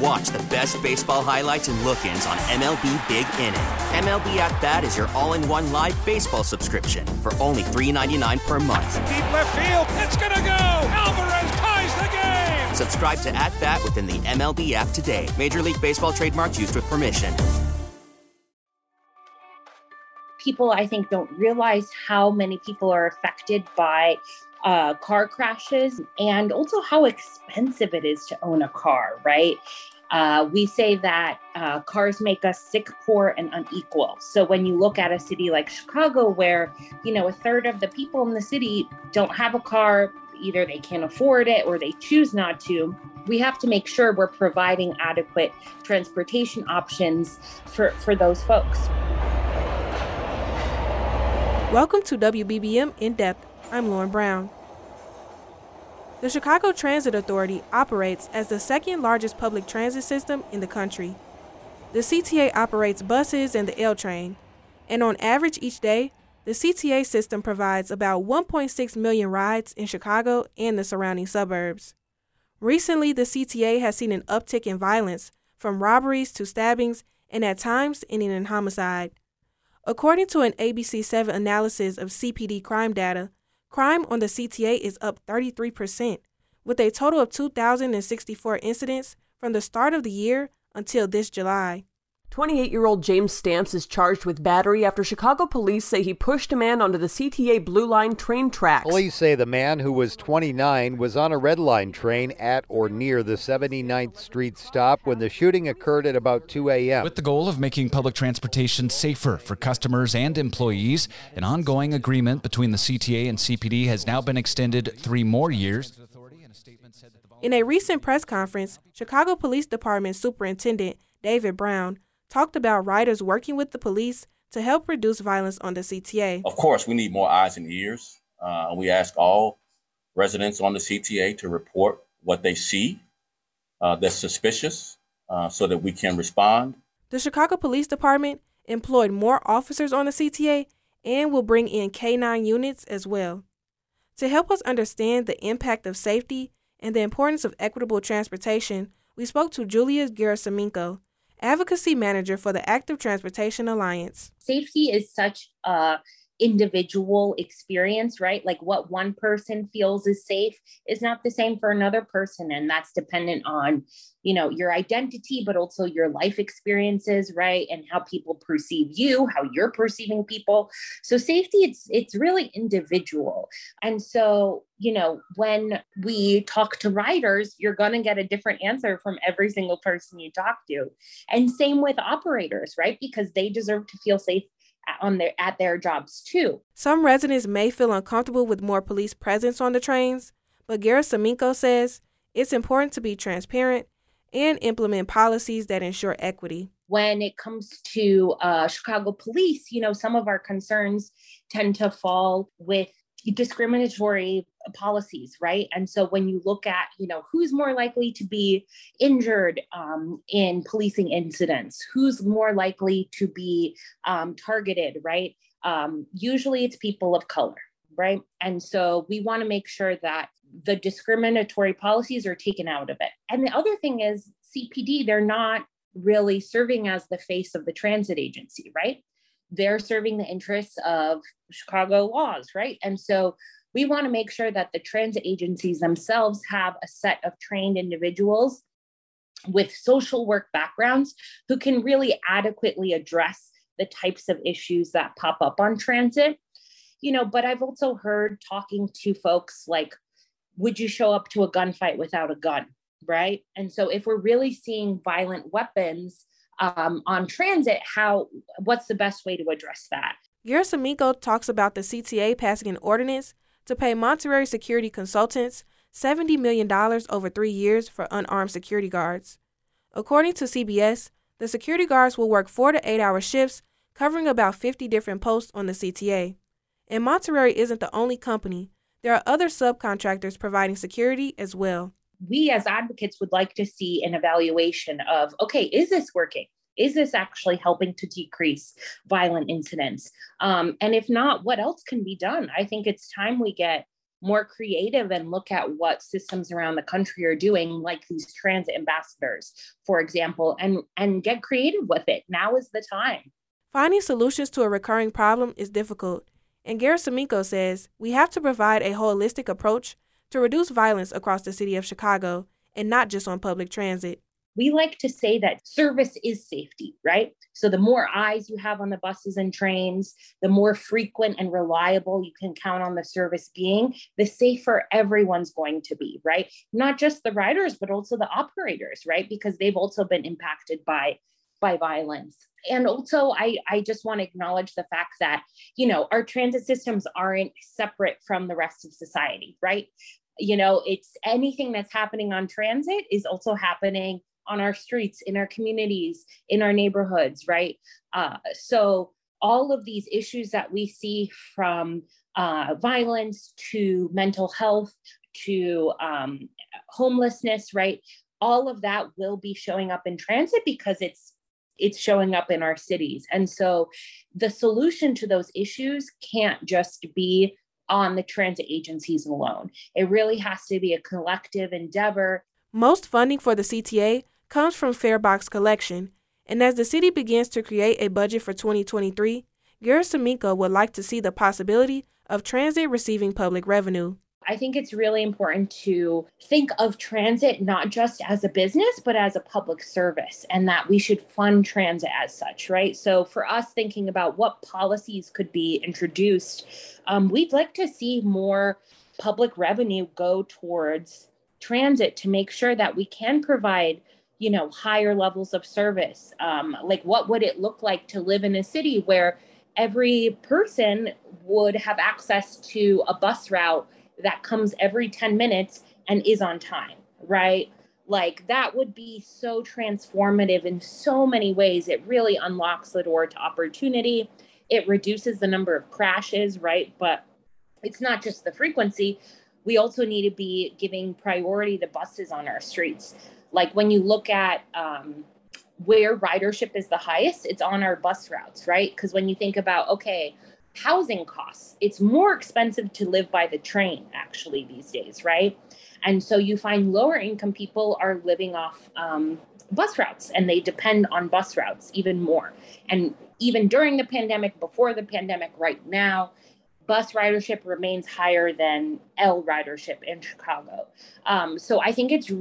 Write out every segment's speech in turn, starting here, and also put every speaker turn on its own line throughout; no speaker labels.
And watch the best baseball highlights and look-ins on MLB Big Inning. MLB At Bat is your all-in-one live baseball subscription for only $3.99 per month.
Deep left field, it's gonna go. Alvarez ties the game.
Subscribe to At Bat within the MLB app today. Major League Baseball trademarks used with permission
people I think don't realize how many people are affected by uh, car crashes and also how expensive it is to own a car, right? Uh, we say that uh, cars make us sick, poor, and unequal. So when you look at a city like Chicago, where you know a third of the people in the city don't have a car, either they can't afford it or they choose not to, we have to make sure we're providing adequate transportation options for for those folks.
Welcome to WBBM In Depth. I'm Lauren Brown. The Chicago Transit Authority operates as the second largest public transit system in the country. The CTA operates buses and the L train, and on average each day, the CTA system provides about 1.6 million rides in Chicago and the surrounding suburbs. Recently, the CTA has seen an uptick in violence, from robberies to stabbings, and at times ending in homicide. According to an ABC7 analysis of CPD crime data, crime on the CTA is up 33%, with a total of 2,064 incidents from the start of the year until this July.
28 year old James Stamps is charged with battery after Chicago police say he pushed a man onto the CTA Blue Line train tracks.
Police say the man, who was 29, was on a Red Line train at or near the 79th Street stop when the shooting occurred at about 2 a.m.
With the goal of making public transportation safer for customers and employees, an ongoing agreement between the CTA and CPD has now been extended three more years.
In a recent press conference, Chicago Police Department Superintendent David Brown talked about riders working with the police to help reduce violence on the CTA.
Of course, we need more eyes and ears. Uh, we ask all residents on the CTA to report what they see uh, that's suspicious uh, so that we can respond.
The Chicago Police Department employed more officers on the CTA and will bring in K9 units as well. To help us understand the impact of safety and the importance of equitable transportation, we spoke to Julia Gerasimenko, advocacy manager for the Active Transportation Alliance.
Safety is such a individual experience, right? Like what one person feels is safe is not the same for another person. And that's dependent on, you know, your identity, but also your life experiences, right? And how people perceive you, how you're perceiving people. So safety, it's it's really individual. And so, you know, when we talk to riders, you're gonna get a different answer from every single person you talk to. And same with operators, right? Because they deserve to feel safe on their at their jobs too.
Some residents may feel uncomfortable with more police presence on the trains, but Gerasimenko says it's important to be transparent and implement policies that ensure equity.
When it comes to uh, Chicago police, you know, some of our concerns tend to fall with discriminatory policies right? And so when you look at you know who's more likely to be injured um, in policing incidents who's more likely to be um, targeted right? Um, usually it's people of color right? And so we want to make sure that the discriminatory policies are taken out of it. And the other thing is cpd they're not really serving as the face of the transit agency right? They're serving the interests of Chicago laws, right? And so we want to make sure that the transit agencies themselves have a set of trained individuals with social work backgrounds who can really adequately address the types of issues that pop up on transit. You know, but I've also heard talking to folks like, would you show up to a gunfight without a gun? Right. And so if we're really seeing violent weapons um, on transit, how what's the best way to address that?
Gerasimenko talks about the CTA passing an ordinance to pay Monterrey security consultants $70 million over three years for unarmed security guards. According to CBS, the security guards will work four to eight hour shifts, covering about 50 different posts on the CTA. And Monterrey isn't the only company. There are other subcontractors providing security as well.
We as advocates would like to see an evaluation of okay, is this working? Is this actually helping to decrease violent incidents? Um, and if not, what else can be done? I think it's time we get more creative and look at what systems around the country are doing like these transit ambassadors for example and and get creative with it now is the time
finding solutions to a recurring problem is difficult and Gerasimenko says we have to provide a holistic approach to reduce violence across the city of Chicago and not just on public transit
we like to say that service is safety, right? So the more eyes you have on the buses and trains, the more frequent and reliable you can count on the service being, the safer everyone's going to be, right? Not just the riders, but also the operators, right? Because they've also been impacted by by violence. And also I I just want to acknowledge the fact that, you know, our transit systems aren't separate from the rest of society, right? You know, it's anything that's happening on transit is also happening on our streets, in our communities, in our neighborhoods, right? Uh, so, all of these issues that we see from uh, violence to mental health to um, homelessness, right? All of that will be showing up in transit because it's it's showing up in our cities. And so the solution to those issues can't just be on the transit agencies alone. It really has to be a collective endeavor.
Most funding for the CTA comes from Farebox Collection, and as the city begins to create a budget for 2023, Gerasimenko would like to see the possibility of transit receiving public revenue.
I think it's really important to think of transit not just as a business, but as a public service, and that we should fund transit as such, right? So, for us thinking about what policies could be introduced, um, we'd like to see more public revenue go towards transit to make sure that we can provide you know higher levels of service. Um, like what would it look like to live in a city where every person would have access to a bus route that comes every 10 minutes and is on time right? Like that would be so transformative in so many ways. It really unlocks the door to opportunity. It reduces the number of crashes right? But it's not just the frequency we also need to be giving priority to buses on our streets like when you look at um, where ridership is the highest, it's on our bus routes, right? Because when you think about, okay, housing costs, it's more expensive to live by the train actually these days, right? And so you find lower income people are living off um, bus routes and they depend on bus routes even more. And even during the pandemic, before the pandemic, right now, bus ridership remains higher than L ridership in Chicago. Um, so I think it's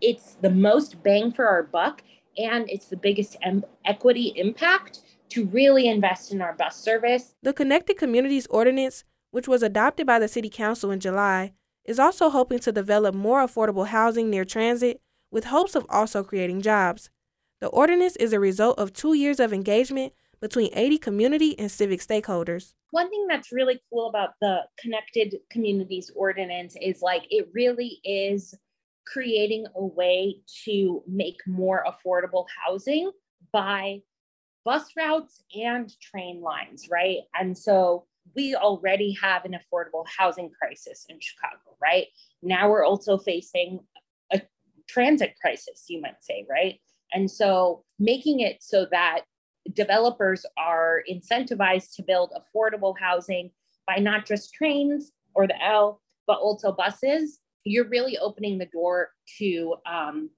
it's the most bang for our buck, and it's the biggest em- equity impact to really invest in our bus service.
The Connected Communities Ordinance, which was adopted by the City Council in July, is also hoping to develop more affordable housing near transit with hopes of also creating jobs. The ordinance is a result of two years of engagement between 80 community and civic stakeholders.
One thing that's really cool about the Connected Communities Ordinance is like it really is creating a way to make more affordable housing by bus routes and train lines, right? And so we already have an affordable housing crisis in Chicago, right? Now we're also facing a transit crisis, you might say, right? And so making it so that developers are incentivized to build affordable housing by not just trains or the L, but also buses, you're really opening the door to um,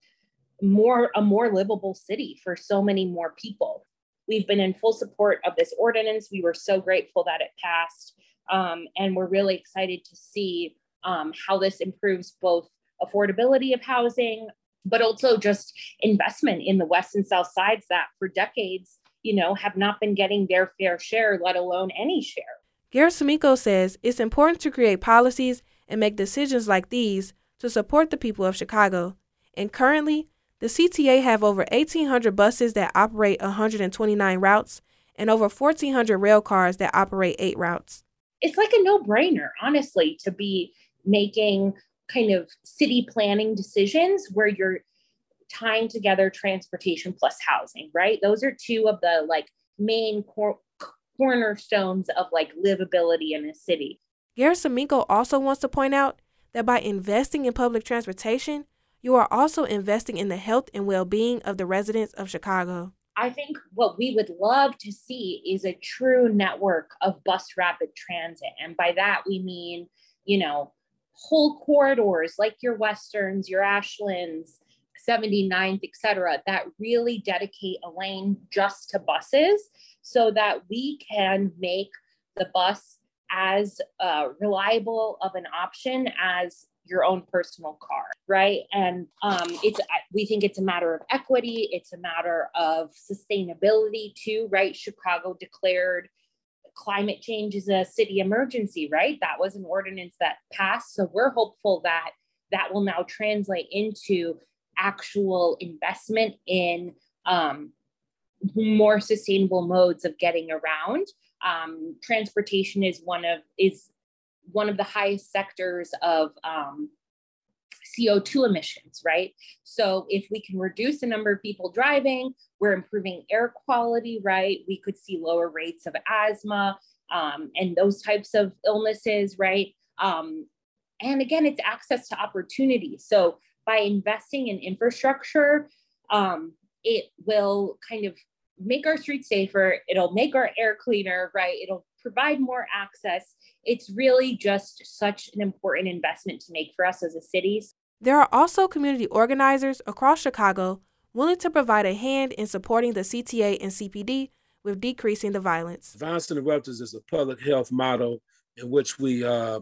more a more livable city for so many more people. We've been in full support of this ordinance. We were so grateful that it passed, um, and we're really excited to see um, how this improves both affordability of housing, but also just investment in the west and south sides that for decades you know, have not been getting their fair share, let alone any share.
Gerasimenko says it's important to create policies and make decisions like these to support the people of Chicago. And currently, The CTA have over 1,800 buses that operate 129 routes and over 1,400 rail cars that operate eight routes.
It's like a no brainer, honestly, to be making kind of city planning decisions where you're tying together transportation plus housing, right? Those are two of the like main cor- cornerstones of like livability in a city.
Gerasimenko also wants to point out that by investing in public transportation, you are also investing in the health and well being of the residents of Chicago.
I think what we would love to see is a true network of bus rapid transit. And by that, we mean, you know, whole corridors like your Westerns, your Ashlands, 79th, et cetera, that really dedicate a lane just to buses so that we can make the bus as uh, reliable of an option as your own personal car right? And um, it's we think it's a matter of equity it's a matter of sustainability too right? Chicago declared climate change is a city emergency right? That was an ordinance that passed so we're hopeful that that will now translate into actual investment in um, more sustainable modes of getting around. Um, transportation is one of is one of the highest sectors of um, CO2 emissions, right? So if we can reduce the number of people driving, we're improving air quality, right? We could see lower rates of asthma um, and those types of illnesses, right? Um, and again, it's access to opportunity. So by investing in infrastructure, um, it will kind of make our streets safer. It'll make our air cleaner, right? It'll provide more access. It's really just such an important investment to make for us as a city.
There are also community organizers across Chicago willing to provide a hand in supporting the CTA and CPD with decreasing the violence.
Violence Interrupters is a public health model in which we, uh,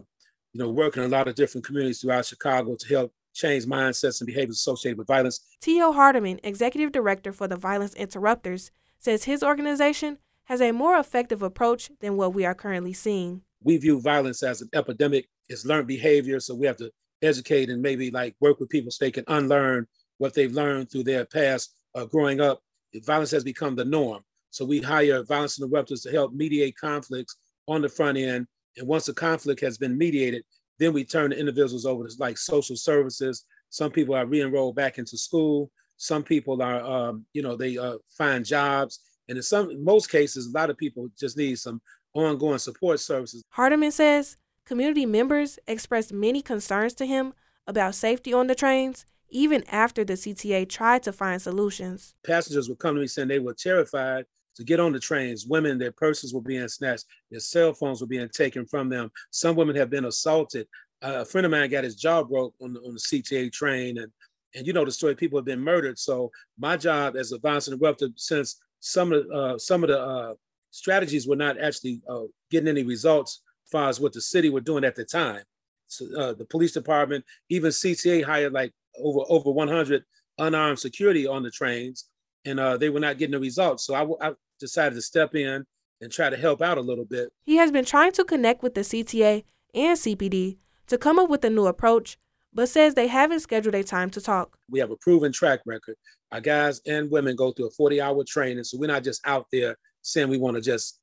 you know, work in a lot of different communities throughout Chicago to help change mindsets and behaviors associated with violence.
Tio Hardiman, Executive Director for the Violence Interrupters, says his organization has a more effective approach than what we are currently seeing.
We view violence as an epidemic. It's learned behavior, so we have to educate and maybe like work with people so they can unlearn what they've learned through their past uh, growing up. Violence has become the norm. So we hire violence interrupters to help mediate conflicts on the front end. And once the conflict has been mediated, then we turn the individuals over to like social services. Some people are re-enrolled back into school. Some people are, um, you know, they uh, find jobs. And in some, in most cases, a lot of people just need some ongoing support services.
Hardiman says community members expressed many concerns to him about safety on the trains, even after the CTA tried to find solutions.
Passengers would come to me saying they were terrified to get on the trains. Women, their purses were being snatched, their cell phones were being taken from them. Some women have been assaulted. Uh, a friend of mine got his jaw broke on the, on the CTA train, and and you know the story. People have been murdered. So my job as a violence interrupter, since some of uh, some of the uh, strategies were not actually uh, getting any results as far as what the city were doing at the time. So, uh, the police department, even CTA hired like over over 100 unarmed security on the trains, and uh, they were not getting the results. So I, I decided to step in and try to help out a little bit.
He has been trying to connect with the CTA and CPD to come up with a new approach, but says they haven't scheduled a time to talk.
We have a proven track record. Our guys and women go through a 40 hour training, so we're not just out there saying we want to just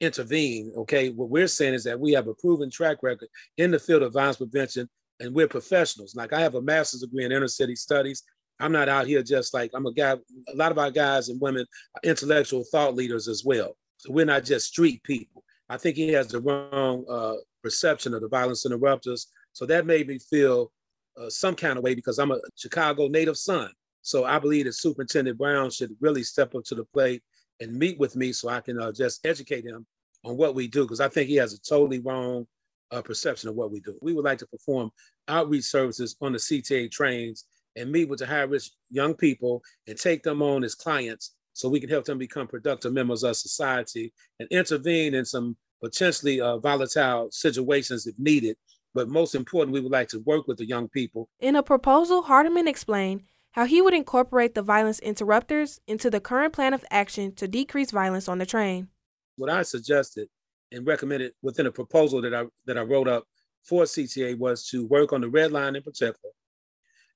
intervene. Okay, what we're saying is that we have a proven track record in the field of violence prevention, and we're professionals. Like I have a master's degree in inner city studies. I'm not out here just like I'm a guy. A lot of our guys and women are intellectual thought leaders as well. So we're not just street people. I think he has the wrong uh, perception of the violence interrupters. So that made me feel uh, some kind of way because I'm a Chicago native son. So I believe that Superintendent Brown should really step up to the plate and meet with me so I can uh, just educate him on what we do because I think he has a totally wrong uh, perception of what we do. We would like to perform outreach services on the CTA trains and meet with the high risk young people and take them on as clients so we can help them become productive members of society and intervene in some potentially uh, volatile situations if needed. But most important, we would like to work with the young people.
In a proposal, Hardiman explained how he would incorporate the violence interrupters into the current plan of action to decrease violence on the train.
What I suggested and recommended within a proposal that I that I wrote up for CTA was to work on the red line in particular,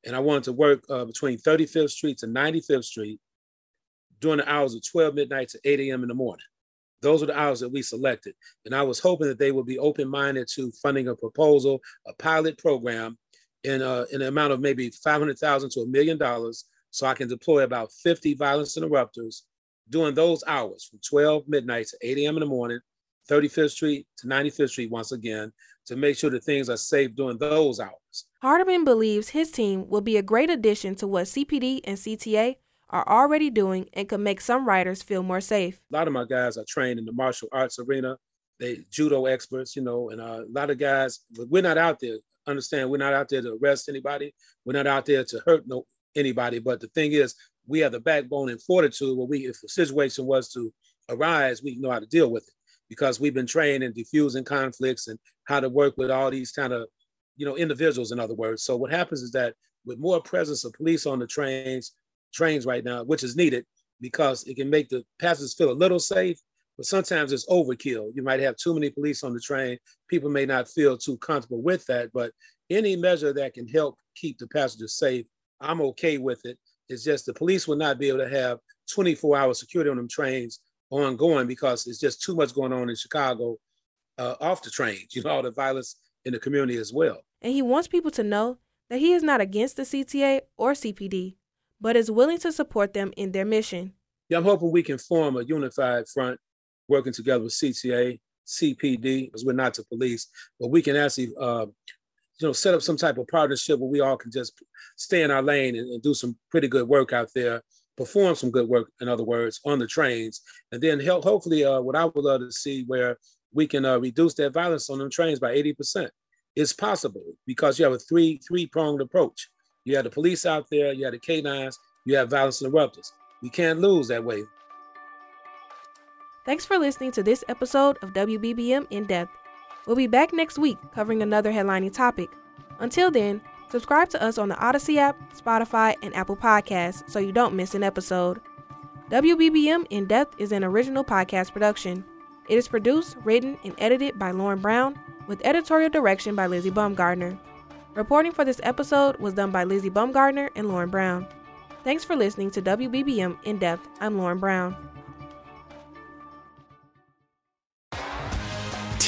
and I wanted to work uh, between 35th Street to 95th Street during the hours of 12 midnight to 8 a.m. in the morning. Those are the hours that we selected. And I was hoping that they would be open minded to funding a proposal, a pilot program in, uh, in an amount of maybe 500,000 to a million dollars so I can deploy about 50 violence interrupters during those hours from 12 midnight to 8 a.m. in the morning, 35th Street to 95th Street once again, to make sure that things are safe during those hours.
Hardiman believes his team will be a great addition to what CPD and CTA are already doing and could make some riders feel more safe.
A lot of my guys are trained in the martial arts arena. They judo experts, you know, and uh, a lot of guys. We're not out there. Understand? We're not out there to arrest anybody. We're not out there to hurt no anybody. But the thing is, we have the backbone and fortitude where we, if the situation was to arise, we know how to deal with it because we've been trained in diffusing conflicts and how to work with all these kind of, you know, individuals. In other words, so what happens is that with more presence of police on the trains, trains right now, which is needed because it can make the passengers feel a little safe, but sometimes it's overkill. You might have too many police on the train. People may not feel too comfortable with that, but any measure that can help keep the passengers safe, I'm okay with it. It's just the police will not be able to have 24 hour security on them trains ongoing because it's just too much going on in Chicago uh, off the trains, you know, all the violence in the community as well.
And he wants people to know that he is not against the CTA or CPD but is willing to support them in their mission.
Yeah, I'm hoping we can form a unified front working together with CTA, CPD, because we're not the police, but we can actually, uh, you know, set up some type of partnership where we all can just stay in our lane and, and do some pretty good work out there, perform some good work, in other words, on the trains, and then help, hopefully, uh, what I would love to see where we can uh, reduce that violence on them trains by 80%. It's possible because you have a three three pronged approach. You have the police out there, you have the K9s, you have violence interrupters. We can't lose that way.
Thanks for listening to this episode of WBBM In Depth. We'll be back next week covering another headlining topic. Until then, subscribe to us on the Audacy app, Spotify, and Apple Podcasts so you don't miss an episode. WBBM In Depth is an original podcast production. It is produced, written, and edited by Lauren Brown, with editorial direction by Lizzie Baumgardner. Reporting for this episode was done by Lizzie Baumgardner and Lauren Brown. Thanks for listening to WBBM In Depth. I'm Lauren Brown.